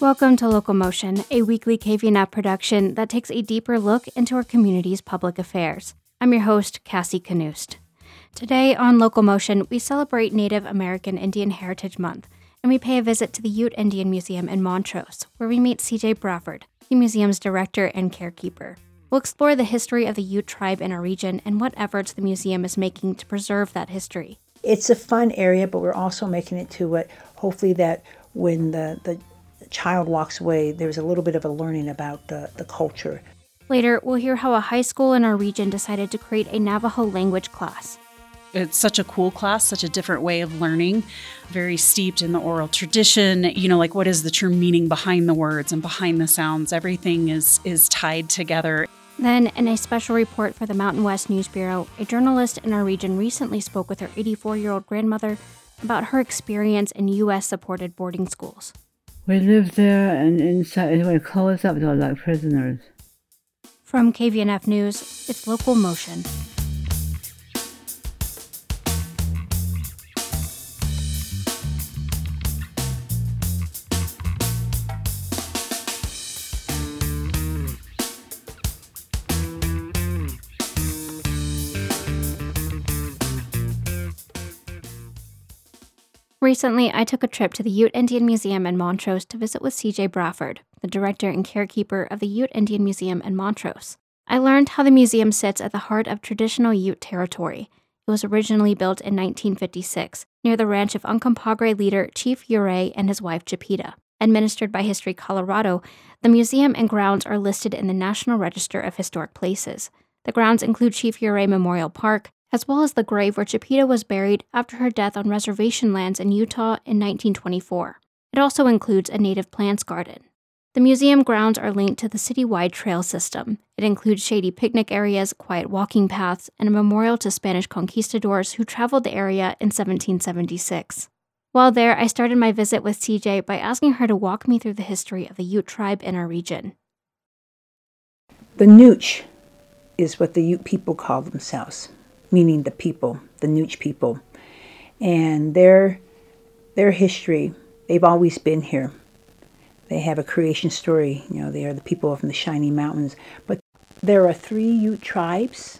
Welcome to Local Motion, a weekly KVNF production that takes a deeper look into our community's public affairs. I'm your host, Cassie Knust. Today on Local Motion, we celebrate Native American Indian Heritage Month, and we pay a visit to the Ute Indian Museum in Montrose, where we meet CJ Brafford, the museum's director and carekeeper. We'll explore the history of the Ute tribe in our region and what efforts the museum is making to preserve that history. It's a fun area, but we're also making it to what hopefully that when the, the child walks away, there's a little bit of a learning about the, the culture. Later, we'll hear how a high school in our region decided to create a Navajo language class. It's such a cool class, such a different way of learning, very steeped in the oral tradition. You know, like what is the true meaning behind the words and behind the sounds? Everything is is tied together. Then, in a special report for the Mountain West News Bureau, a journalist in our region recently spoke with her 84 year old grandmother about her experience in U.S. supported boarding schools. We lived there and inside, we closed up though, like prisoners. From KVNF News, it's Local Motion. Recently, I took a trip to the Ute Indian Museum in Montrose to visit with CJ Brafford, the director and carekeeper of the Ute Indian Museum in Montrose. I learned how the museum sits at the heart of traditional Ute territory. It was originally built in 1956 near the ranch of Uncompahgre leader Chief Ouray and his wife Chipeta. Administered by History Colorado, the museum and grounds are listed in the National Register of Historic Places. The grounds include Chief Ouray Memorial Park, as well as the grave where Chipeta was buried after her death on reservation lands in Utah in 1924. It also includes a native plants garden. The museum grounds are linked to the citywide trail system. It includes shady picnic areas, quiet walking paths, and a memorial to Spanish conquistadors who traveled the area in 1776. While there, I started my visit with CJ by asking her to walk me through the history of the Ute tribe in our region. The Nooch is what the Ute people call themselves meaning the people, the Nooch people. And their their history, they've always been here. They have a creation story, you know, they are the people from the Shining Mountains. But there are three Ute tribes,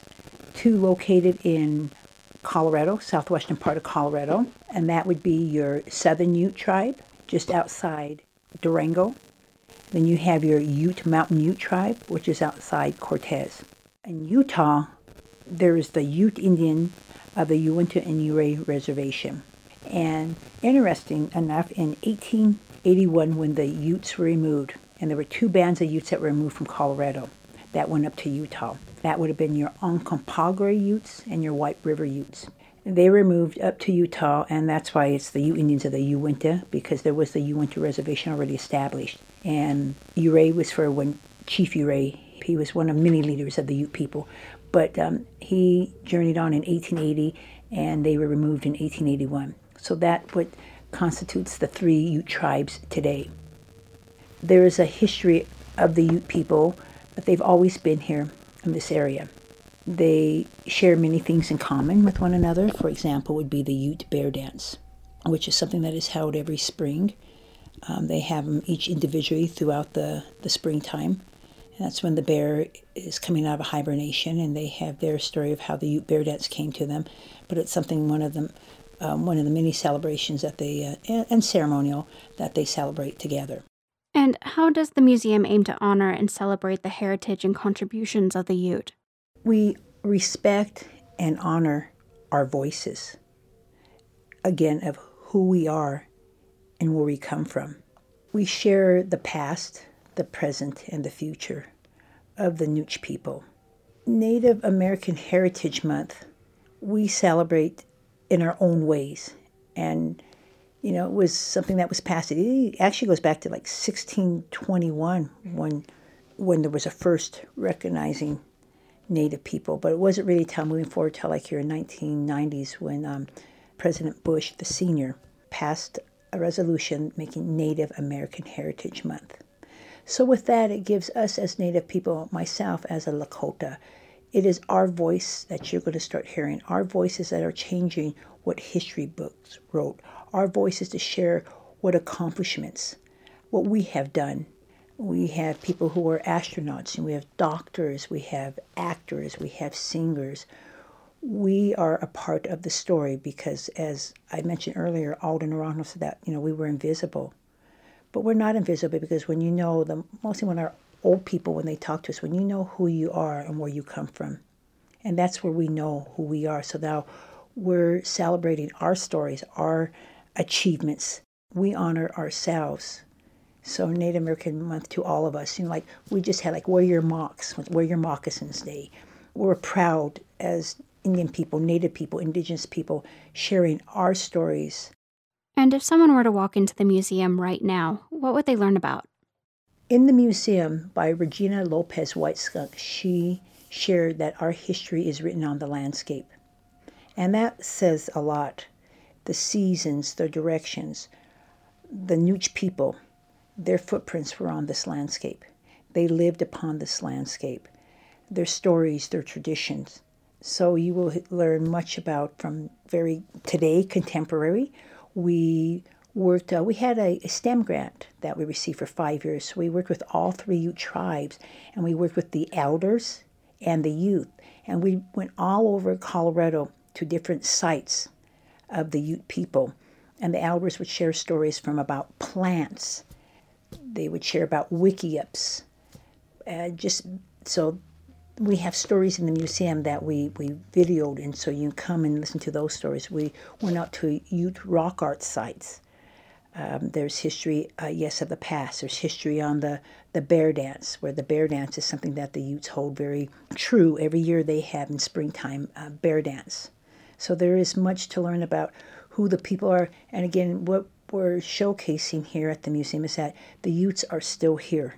two located in Colorado, southwestern part of Colorado, and that would be your Southern Ute tribe, just outside Durango. Then you have your Ute Mountain Ute tribe, which is outside Cortez. In Utah, there is the Ute Indian of the Uinta and Ouray Reservation. And interesting enough, in 1881, when the Utes were removed, and there were two bands of Utes that were removed from Colorado that went up to Utah. That would have been your Uncompahgre Utes and your White River Utes. They were moved up to Utah, and that's why it's the Ute Indians of the Uinta, because there was the Uinta Reservation already established. And Ouray was for when Chief Ouray, he was one of many leaders of the Ute people. But um, he journeyed on in 1880 and they were removed in 1881. So that what constitutes the three Ute tribes today. There is a history of the Ute people, but they've always been here in this area. They share many things in common with one another. For example, would be the Ute Bear Dance, which is something that is held every spring. Um, they have them each individually throughout the, the springtime. That's when the bear is coming out of hibernation, and they have their story of how the Ute Bear Dance came to them. But it's something one of them, um, one of the many celebrations that they uh, and, and ceremonial that they celebrate together. And how does the museum aim to honor and celebrate the heritage and contributions of the Ute? We respect and honor our voices. Again, of who we are and where we come from. We share the past the present, and the future of the Nooch people. Native American Heritage Month, we celebrate in our own ways. And, you know, it was something that was passed. It actually goes back to like 1621 when, when there was a first recognizing Native people. But it wasn't really till moving forward till like here in 1990s when um, President Bush, the senior, passed a resolution making Native American Heritage Month. So, with that, it gives us as Native people, myself as a Lakota, it is our voice that you're going to start hearing. Our voices that are changing what history books wrote. Our voices to share what accomplishments what we have done. We have people who are astronauts, and we have doctors, we have actors, we have singers. We are a part of the story because, as I mentioned earlier, Alden Naranjo said that you know we were invisible, but we're not invisible because when you know the mostly when our old people when they talk to us, when you know who you are and where you come from, and that's where we know who we are. So now we're celebrating our stories, our achievements. We honor ourselves so Native American Month to all of us. You know, like we just had like wear your mocks, wear your moccasins day. We're proud as Indian people, Native people, Indigenous people, sharing our stories. And if someone were to walk into the museum right now, what would they learn about? In the museum by Regina Lopez White Skunk, she shared that our history is written on the landscape. And that says a lot. The seasons, the directions, the Nooch people, their footprints were on this landscape. They lived upon this landscape, their stories, their traditions. So you will learn much about from very today, contemporary. We worked, uh, we had a, a, STEM grant that we received for five years. So we worked with all three Ute tribes and we worked with the elders and the youth. And we went all over Colorado to different sites of the Ute people. And the elders would share stories from about plants they would share about wickiups. Uh, just so we have stories in the museum that we, we videoed, and so you come and listen to those stories. We went out to Ute rock art sites. Um, there's history, uh, yes, of the past. There's history on the, the bear dance, where the bear dance is something that the Utes hold very true. Every year they have in springtime uh, bear dance. So there is much to learn about who the people are, and again, what we're showcasing here at the museum is that the Utes are still here.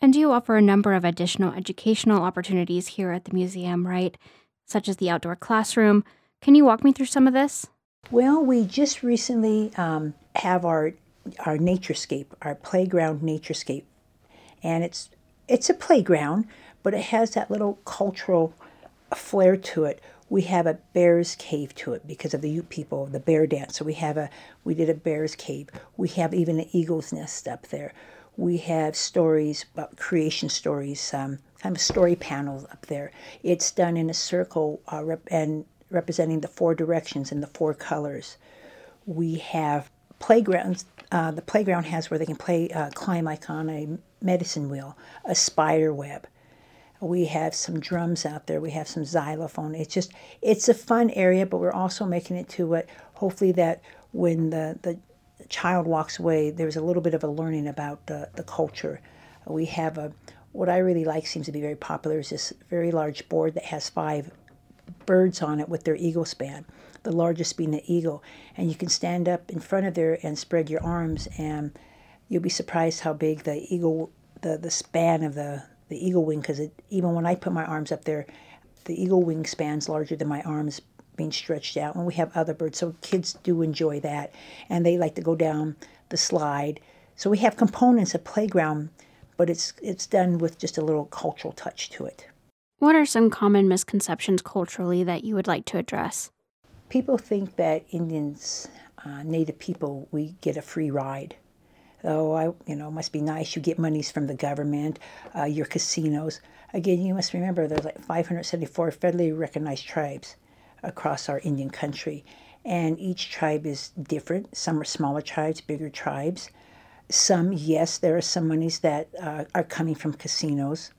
And do you offer a number of additional educational opportunities here at the museum, right? Such as the outdoor classroom. Can you walk me through some of this? Well, we just recently um, have our our naturescape, our playground naturescape, and it's it's a playground, but it has that little cultural flair to it we have a bear's cave to it because of the Ute people, the bear dance. So we have a we did a bear's cave. We have even an eagle's nest up there. We have stories about creation stories, um, kind of story panels up there. It's done in a circle uh, rep- and representing the four directions and the four colors. We have playgrounds. Uh, the playground has where they can play uh, climb like on a medicine wheel, a spider web we have some drums out there. We have some xylophone. It's just it's a fun area, but we're also making it to what hopefully that when the the child walks away, there's a little bit of a learning about the, the culture. We have a what I really like seems to be very popular is this very large board that has five birds on it with their eagle span, the largest being the eagle. And you can stand up in front of there and spread your arms, and you'll be surprised how big the eagle, the, the span of the, the eagle wing because even when I put my arms up there, the eagle wing spans larger than my arms being stretched out. And we have other birds, so kids do enjoy that, and they like to go down the slide. So we have components of playground, but it's it's done with just a little cultural touch to it. What are some common misconceptions culturally that you would like to address? People think that Indians, uh, Native people, we get a free ride oh, I, you know, must be nice. You get monies from the government, uh, your casinos. Again, you must remember there's like 574 federally recognized tribes across our Indian country, and each tribe is different. Some are smaller tribes, bigger tribes. Some, yes, there are some monies that uh, are coming from casinos,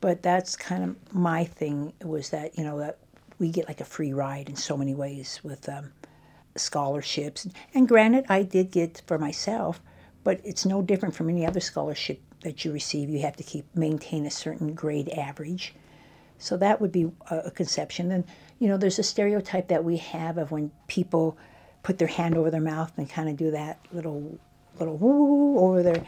but that's kind of my thing was that you know that we get like a free ride in so many ways with um, scholarships. And granted, I did get for myself but it's no different from any other scholarship that you receive. You have to keep maintain a certain grade average. So that would be a, conception. And you know, there's a stereotype that we have of when people put their hand over their mouth and kind of do that little little woo over there.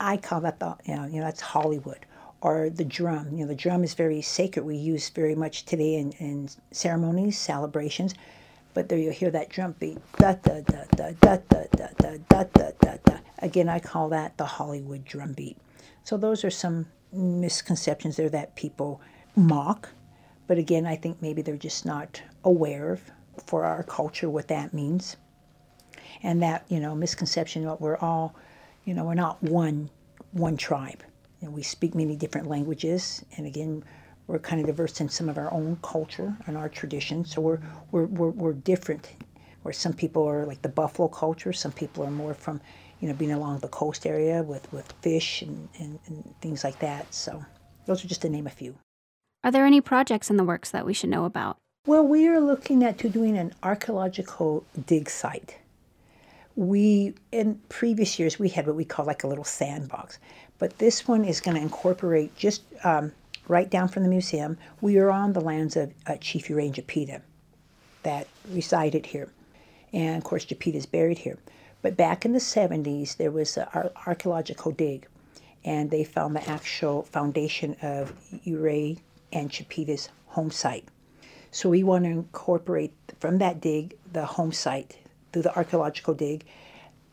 I call that the you know, you know that's Hollywood or the drum. You know, the drum is very sacred. We use very much today in, in ceremonies, celebrations. But there you hear that drum beat. Da da da da da da da da da da da. Again, I call that the Hollywood drum beat. So those are some misconceptions there that people mock. But again, I think maybe they're just not aware of for our culture what that means. And that, you know, misconception that we're all, You know, we're not one one tribe. Know, we speak many different languages, and again, we're kind of diverse in some of our own culture and our traditions. So we're we're we're, we're different. Where some people are like the buffalo culture, some people are more from, you know, being along the coast area with with fish and, and, and things like that. So those are just to name a few. Are there any projects in the works that we should know about? Well, we are looking at to doing an archaeological dig site. We in previous years we had what we call like a little sandbox, but this one is going to incorporate just um, right down from the museum. We are on the lands of uh, Chief Urain Chipeta that resided here, and of course Chipeta is buried here. But back in the 70s, there was an archaeological dig, and they found the actual foundation of Urain and Chipeta's home site. So we want to incorporate from that dig the home site through the archaeological dig,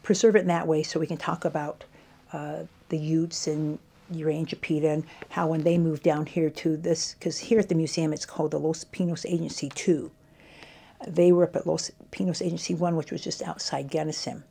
preserve it in that way so we can talk about uh, the Utes and Japeta and how when they moved down here to this, because here at the museum it's called the Los Pinos Agency 2. They were up at Los Pinos Agency 1, which was just outside Gunnison.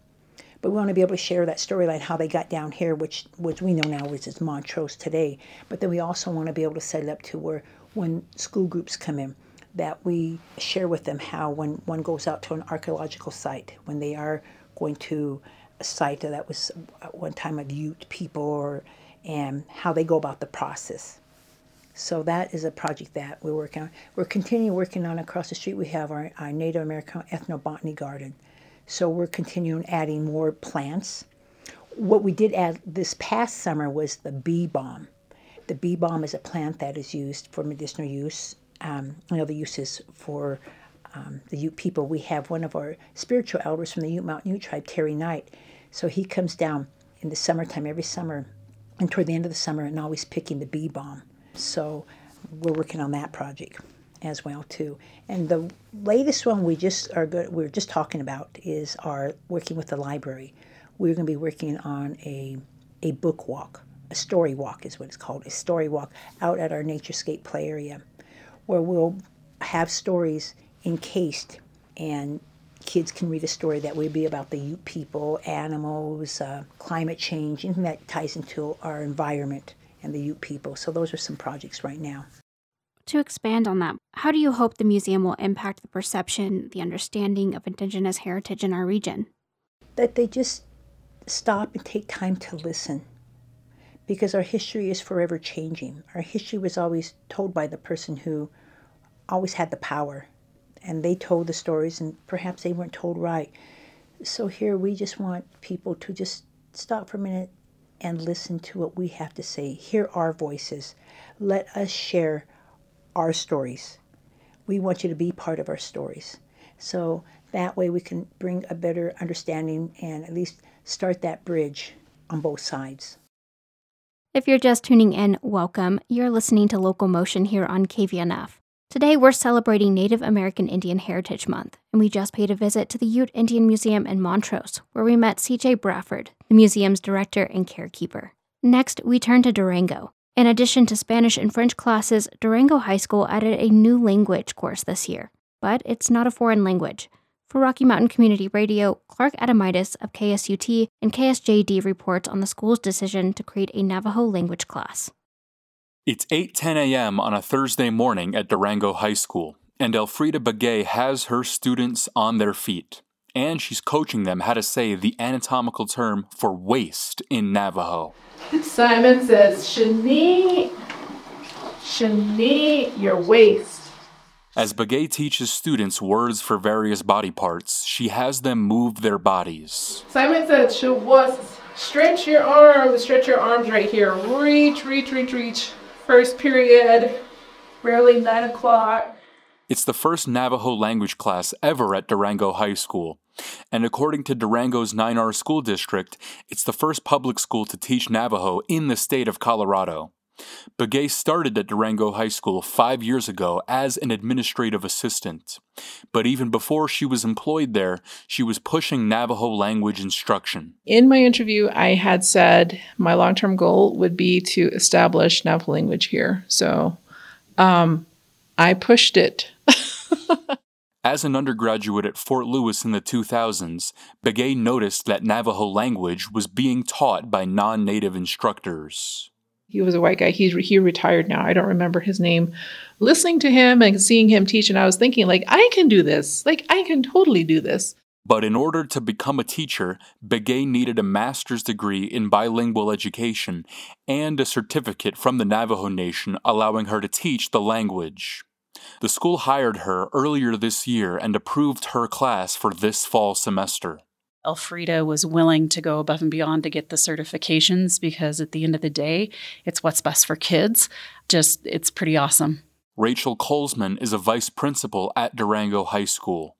But we want to be able to share that storyline, how they got down here, which, which we know now is Montrose today. But then we also want to be able to set it up to where when school groups come in, that we share with them how when one goes out to an archaeological site, when they are going to a site that was at one time of Ute people, or and how they go about the process. So that is a project that we're working on. We're continuing working on across the street. We have our, our Native American ethnobotany garden. So we're continuing adding more plants. What we did add this past summer was the bee balm. The bee balm is a plant that is used for medicinal use um, know, the uses for um, the Ute people. We have one of our spiritual elders from the Ute Mountain Ute tribe, Terry Knight. So he comes down in the summertime every summer and toward the end of the summer and always picking the bee balm. So we're working on that project as well too. And the latest one we just are good we're just talking about is our working with the library. We're going to be working on a a book walk, a story walk is what it's called, a story walk out at our Naturescape play area where we'll have stories encased and kids can read a story that would be about the Ute people, animals, uh, climate change, anything that ties into our environment and the Ute people. So those are some projects right now. To expand on that, how do you hope the museum will impact the perception, the understanding of Indigenous heritage in our region? That they just stop and take time to listen because our history is forever changing. Our history was always told by the person who always had the power, and they told the stories, and perhaps they weren't told right. So here we just want people to just stop for a minute and listen to what we have to say. Hear our voices. Let us share our stories. We want you to be part of our stories. So that way we can bring a better understanding and at least start that bridge on both sides. If you're just tuning in, welcome. You're listening to Local Motion here on KVNF. Today, we're celebrating Native American Indian Heritage Month, and we just paid a visit to the Ute Indian Museum in Montrose, where we met CJ Brafford, the museum's director and carekeeper. Next, we turn to Durango. In addition to Spanish and French classes, Durango High School added a new language course this year, but it's not a foreign language. For Rocky Mountain Community Radio, Clark Adomaitis of KSUT and KSJD reports on the school's decision to create a Navajo language class. It's 8:10 a.m. on a Thursday morning at Durango High School, and Elfrida Begay has her students on their feet, and she's coaching them how to say the anatomical term for waist in Navajo. Simon says, "Shani, Shani, your waist." As Begay teaches students words for various body parts, she has them move their bodies. Simon says, was stretch your arms, stretch your arms right here. Reach, reach, reach, reach. First period, rarely nine o'clock. It's the first Navajo language class ever at Durango High School. And according to Durango's 9R school district, it's the first public school to teach Navajo in the state of Colorado. Begay started at Durango High School five years ago as an administrative assistant. But even before she was employed there, she was pushing Navajo language instruction. In my interview, I had said my long term goal would be to establish Navajo language here. So um, I pushed it. As an undergraduate at Fort Lewis in the 2000s, Begay noticed that Navajo language was being taught by non native instructors. He was a white guy. He's he retired now. I don't remember his name. Listening to him and seeing him teach, and I was thinking, like, I can do this. Like, I can totally do this. But in order to become a teacher, Begay needed a master's degree in bilingual education and a certificate from the Navajo Nation allowing her to teach the language. The school hired her earlier this year and approved her class for this fall semester. Elfrida was willing to go above and beyond to get the certifications because at the end of the day, it's what's best for kids. Just, it's pretty awesome. Rachel Colesman is a vice principal at Durango High School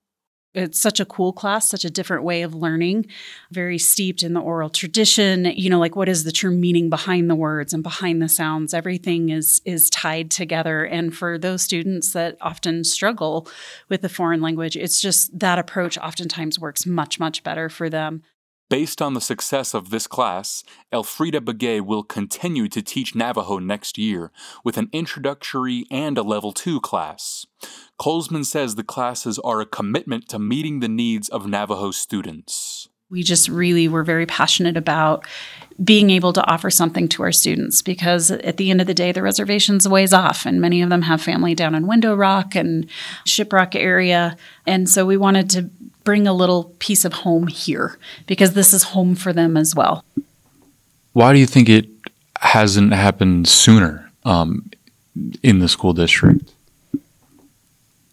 it's such a cool class, such a different way of learning, very steeped in the oral tradition. You know, like what is the true meaning behind the words and behind the sounds? Everything is is tied together. And for those students that often struggle with the foreign language, it's just that approach oftentimes works much, much better for them. Based on the success of this class, Elfrida Begay will continue to teach Navajo next year with an introductory and a level 2 class. Colesman says the classes are a commitment to meeting the needs of Navajo students. We just really were very passionate about being able to offer something to our students because at the end of the day, the reservation's a ways off, and many of them have family down in Window Rock and Shiprock area. And so we wanted to bring a little piece of home here because this is home for them as well. Why do you think it hasn't happened sooner um, in the school district?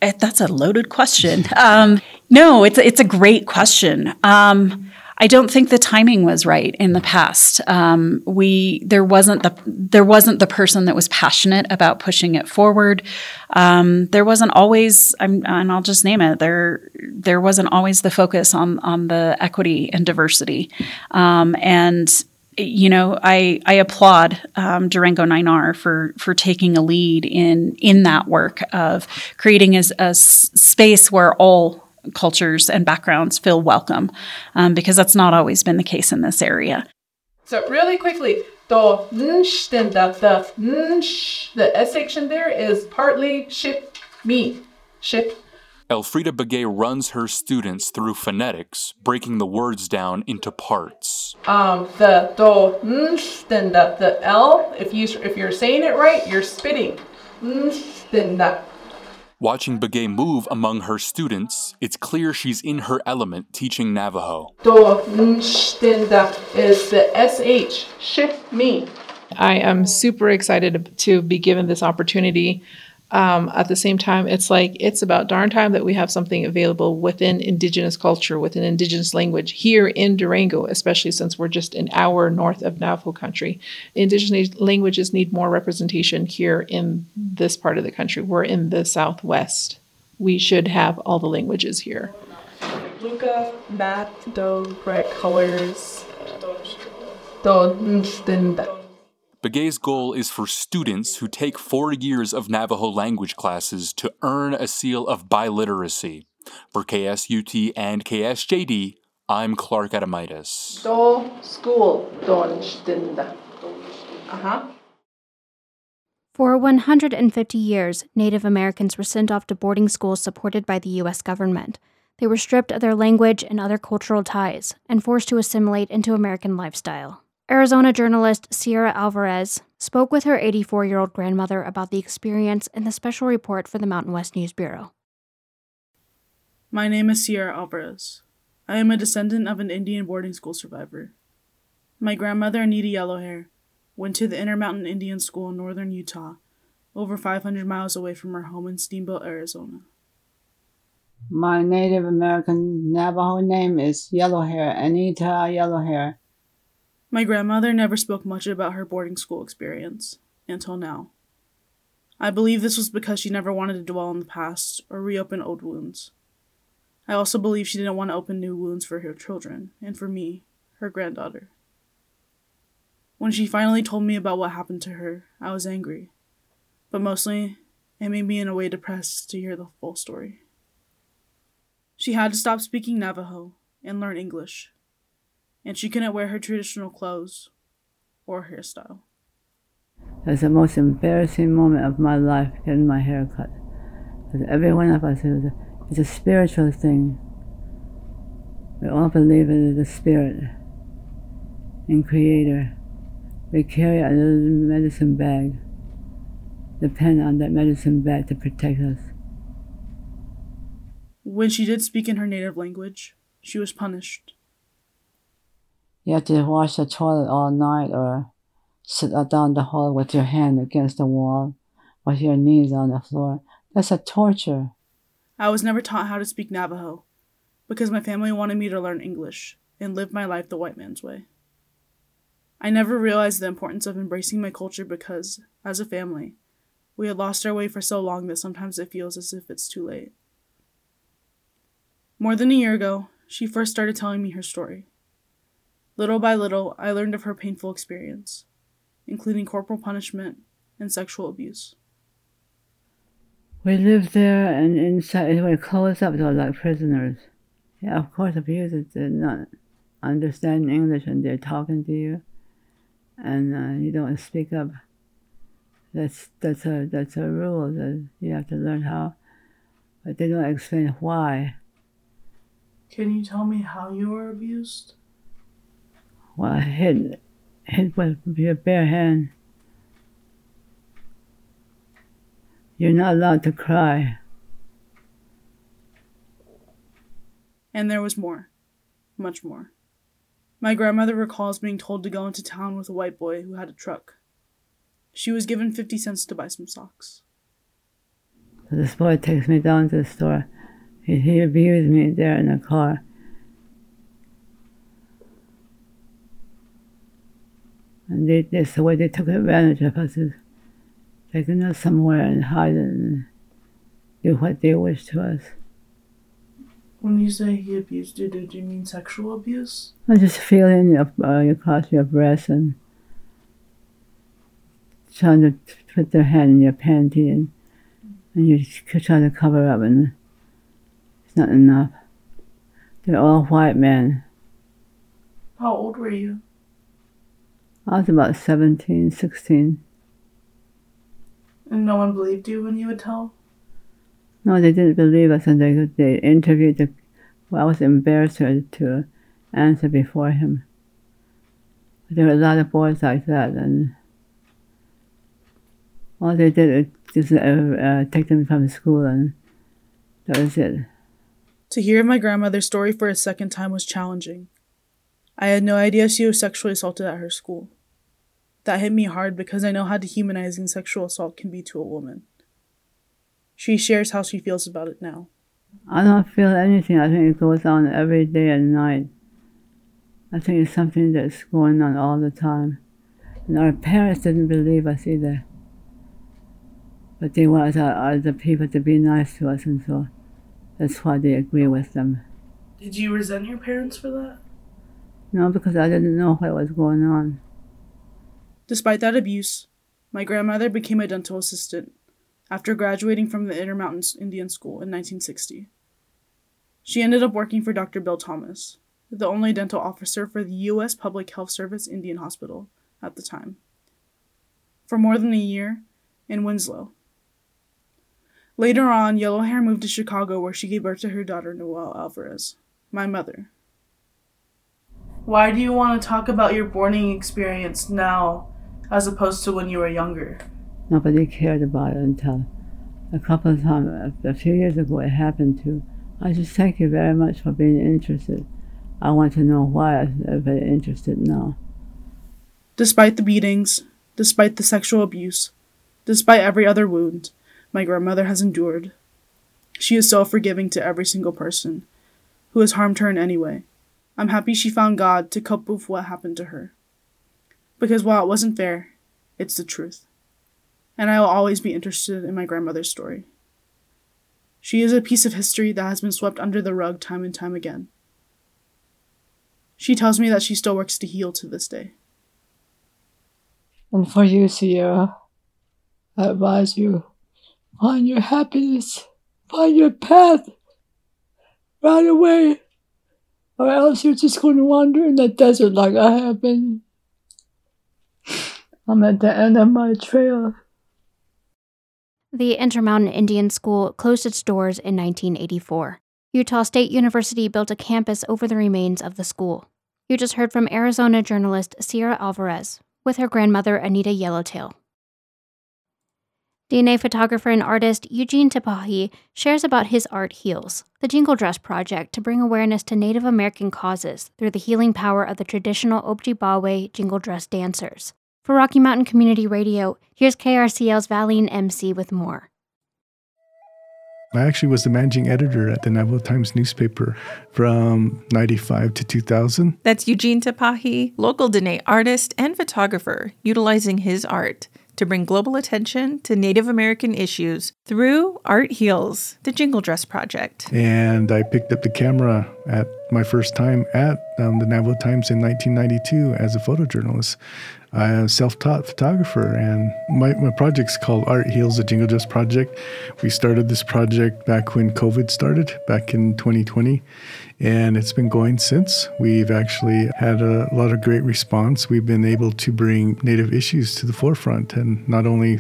Eh, that's a loaded question. Um, no, it's it's a great question. Um, I don't think the timing was right in the past. Um, we there wasn't the there wasn't the person that was passionate about pushing it forward. Um, there wasn't always, I'm, and I'll just name it. There there wasn't always the focus on on the equity and diversity, um, and you know, I I applaud um, Durango 9R for for taking a lead in in that work of creating a, a space where all cultures and backgrounds feel welcome, um, because that's not always been the case in this area. So really quickly, the then the the the S section there is partly ship me ship Elfrida Begay runs her students through phonetics, breaking the words down into parts. Um, the do, then the, the L, if, you, if you're saying it right, you're spitting. Then the. Watching Begay move among her students, it's clear she's in her element teaching Navajo. Do, then the is the SH, shift me. I am super excited to be given this opportunity um, at the same time, it's like it's about darn time that we have something available within Indigenous culture, within Indigenous language here in Durango, especially since we're just an hour north of Navajo country. Indigenous languages need more representation here in this part of the country. We're in the Southwest. We should have all the languages here. Luca, math, do, bright colors, do, Begay's goal is for students who take four years of Navajo language classes to earn a seal of biliteracy. For KSUT and KSJD, I'm Clark Adomaitis. Do school Uh-huh. For 150 years, Native Americans were sent off to boarding schools supported by the U.S. government. They were stripped of their language and other cultural ties and forced to assimilate into American lifestyle. Arizona journalist Sierra Alvarez spoke with her 84 year old grandmother about the experience in the special report for the Mountain West News Bureau. My name is Sierra Alvarez. I am a descendant of an Indian boarding school survivor. My grandmother, Anita Yellowhair, went to the Intermountain Indian School in northern Utah, over 500 miles away from her home in Steamboat, Arizona. My Native American Navajo name is Yellowhair, Anita Yellowhair. My grandmother never spoke much about her boarding school experience, until now. I believe this was because she never wanted to dwell on the past or reopen old wounds. I also believe she didn't want to open new wounds for her children, and for me, her granddaughter. When she finally told me about what happened to her, I was angry, but mostly, it made me in a way depressed to hear the full story. She had to stop speaking Navajo and learn English and she couldn't wear her traditional clothes or hairstyle. It was the most embarrassing moment of my life getting my hair cut. Because every one of us was, It's a spiritual thing. We all believe in the spirit, and Creator. We carry a little medicine bag, depend on that medicine bag to protect us. When she did speak in her native language, she was punished. You have to wash the toilet all night or sit down the hall with your hand against the wall with your knees on the floor. That's a torture. I was never taught how to speak Navajo because my family wanted me to learn English and live my life the white man's way. I never realized the importance of embracing my culture because, as a family, we had lost our way for so long that sometimes it feels as if it's too late. More than a year ago, she first started telling me her story. Little by little, I learned of her painful experience, including corporal punishment and sexual abuse. We lived there and inside, we were closed up though, like prisoners. Yeah, of course, abusers did not understand English and they're talking to you, and uh, you don't speak up. That's that's a that's a rule that you have to learn how, but they don't explain why. Can you tell me how you were abused? Well, hit hit with your bare hand. You're not allowed to cry. And there was more. Much more. My grandmother recalls being told to go into town with a white boy who had a truck. She was given 50 cents to buy some socks. So this boy takes me down to the store. He, he abused me there in the car. And they, that's the way they took advantage of us. Is taking us somewhere and hide and do what they wish to us. When you say he abused you, did you mean sexual abuse? I just feeling your, uh, across your breast and trying to put their hand in your panty and, and you try to cover up and it's not enough. They're all white men. How old were you? I was about 17, 16. And no one believed you when you would tell? No, they didn't believe us, and they they interviewed the. Well, I was embarrassed to, answer before him. There were a lot of boys like that, and all they did was just uh, uh, take them from school, and that was it. To hear my grandmother's story for a second time was challenging. I had no idea she was sexually assaulted at her school. That hit me hard because I know how dehumanizing sexual assault can be to a woman. She shares how she feels about it now. I don't feel anything. I think it goes on every day and night. I think it's something that's going on all the time. And our parents didn't believe us either. But they want other people to be nice to us, and so that's why they agree with them. Did you resent your parents for that? No, because I didn't know what was going on. Despite that abuse, my grandmother became a dental assistant after graduating from the Intermountains Indian School in 1960. She ended up working for Dr. Bill Thomas, the only dental officer for the U.S. Public Health Service Indian Hospital at the time, for more than a year in Winslow. Later on, Yellowhair moved to Chicago where she gave birth to her daughter Noelle Alvarez, my mother. Why do you want to talk about your boarding experience now as opposed to when you were younger? Nobody cared about it until a couple of times, a few years ago, it happened to. I just thank you very much for being interested. I want to know why I'm very interested now. Despite the beatings, despite the sexual abuse, despite every other wound my grandmother has endured, she is so forgiving to every single person who has harmed her in any way. I'm happy she found God to cope with what happened to her. Because while it wasn't fair, it's the truth. And I will always be interested in my grandmother's story. She is a piece of history that has been swept under the rug time and time again. She tells me that she still works to heal to this day. And for you, Sierra, I advise you find your happiness, find your path right away, or else you're just going to wander in the desert like I have been. I'm at the end of my trail. The Intermountain Indian School closed its doors in 1984. Utah State University built a campus over the remains of the school. You just heard from Arizona journalist Sierra Alvarez with her grandmother Anita Yellowtail. Diné photographer and artist Eugene Tapahe shares about his art heals, the Jingle Dress Project to bring awareness to Native American causes through the healing power of the traditional Ojibwe jingle dress dancers. For Rocky Mountain Community Radio, here's KRCL's Valine MC with more. I actually was the managing editor at the Navajo Times newspaper from 95 to 2000. That's Eugene Tapahe, local Diné artist and photographer, utilizing his art to bring global attention to Native American issues through Art Heals, the Jingle Dress Project. And I picked up the camera at my first time at um, the Navajo Times in 1992 as a photojournalist. I'm a self-taught photographer, and my, my project's called Art Heals, the Jingle Dress Project. We started this project back when COVID started, back in 2020, and it's been going since. We've actually had a lot of great response. We've been able to bring Native issues to the forefront, and not only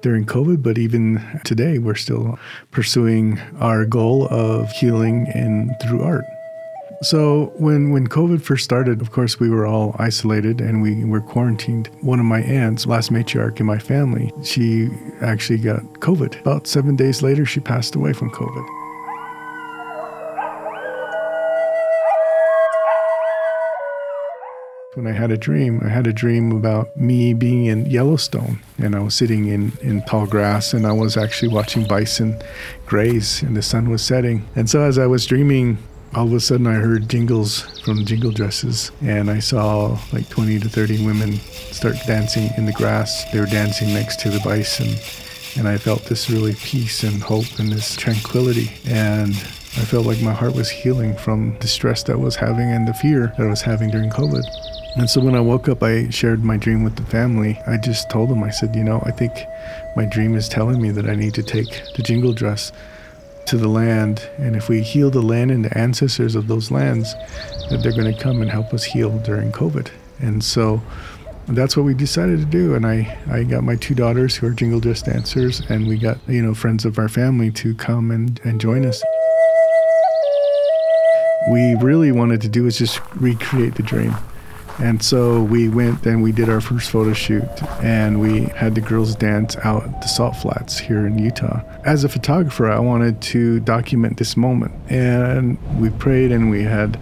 during COVID, but even today, we're still pursuing our goal of healing and through art. So when when COVID first started, of course we were all isolated and we were quarantined. One of my aunts, last matriarch in my family, she actually got COVID. About seven days later, she passed away from COVID. when I had a dream. I had a dream about me being in Yellowstone and I was sitting in, in tall grass and I was actually watching bison graze and the sun was setting. And so as I was dreaming, all of a sudden I heard jingles from jingle dresses and I saw like 20 to 30 women start dancing in the grass. They were dancing next to the bison and I felt this really peace and hope and this tranquility and I felt like my heart was healing from the stress that I was having and the fear that I was having during COVID. And so when I woke up, I shared my dream with the family. I just told them, I said, you know, I think my dream is telling me that I need to take the jingle dress to the land. And if we heal the land and the ancestors of those lands, that they're going to come and help us heal during COVID. And so that's what we decided to do. And I, I got my two daughters who are jingle dress dancers, and we got, you know, friends of our family to come and, and join us. We really wanted to do is just recreate the dream. And so we went and we did our first photo shoot and we had the girls dance out at the salt flats here in Utah. As a photographer, I wanted to document this moment. And we prayed and we had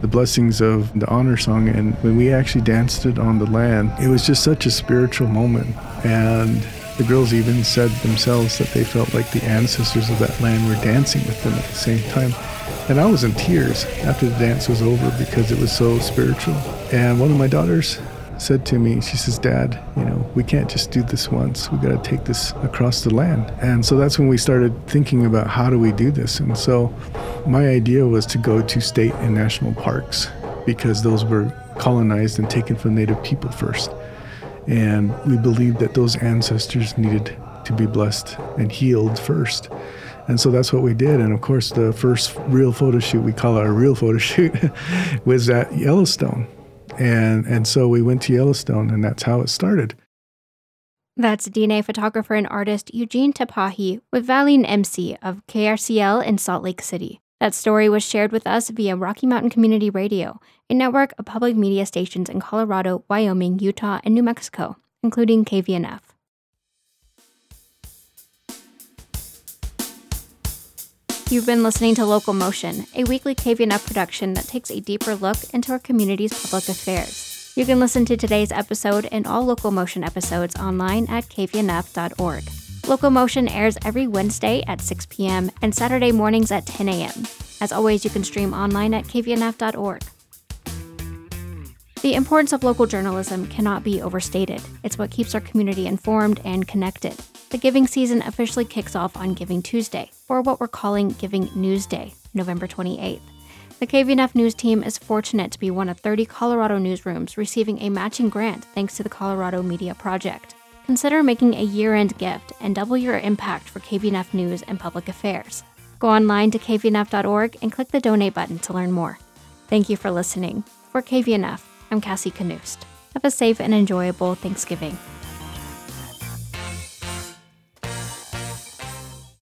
the blessings of the honor song. And when we actually danced it on the land, it was just such a spiritual moment. And the girls even said themselves that they felt like the ancestors of that land were dancing with them at the same time. And I was in tears after the dance was over because it was so spiritual. And one of my daughters said to me, she says, Dad, you know, we can't just do this once. We got to take this across the land. And so that's when we started thinking about how do we do this. And so my idea was to go to state and national parks because those were colonized and taken from Native people first. And we believed that those ancestors needed to be blessed and healed first. And so that's what we did. And of course, the first real photo shoot, we call it a real photo shoot, was at Yellowstone. And, and so we went to Yellowstone, and that's how it started. That's Diné photographer and artist Eugene Tapahe with Valine MC of KRCL in Salt Lake City. That story was shared with us via Rocky Mountain Community Radio, a network of public media stations in Colorado, Wyoming, Utah, and New Mexico, including KVNF. You've been listening to Local Motion, a weekly KVNF production that takes a deeper look into our community's public affairs. You can listen to today's episode and all Local Motion episodes online at kvnf.org. Local Motion airs every Wednesday at 6 p.m. and Saturday mornings at 10 a.m. As always, you can stream online at kvnf.org. The importance of local journalism cannot be overstated. It's what keeps our community informed and connected. The giving season officially kicks off on Giving Tuesday, or what we're calling Giving News Day, November 28th. The KVNF News team is fortunate to be one of 30 Colorado newsrooms receiving a matching grant thanks to the Colorado Media Project. Consider making a year end gift and double your impact for KVNF News and Public Affairs. Go online to kvnf.org and click the donate button to learn more. Thank you for listening. For KVNF, I'm Cassie Knust. Have a safe and enjoyable Thanksgiving.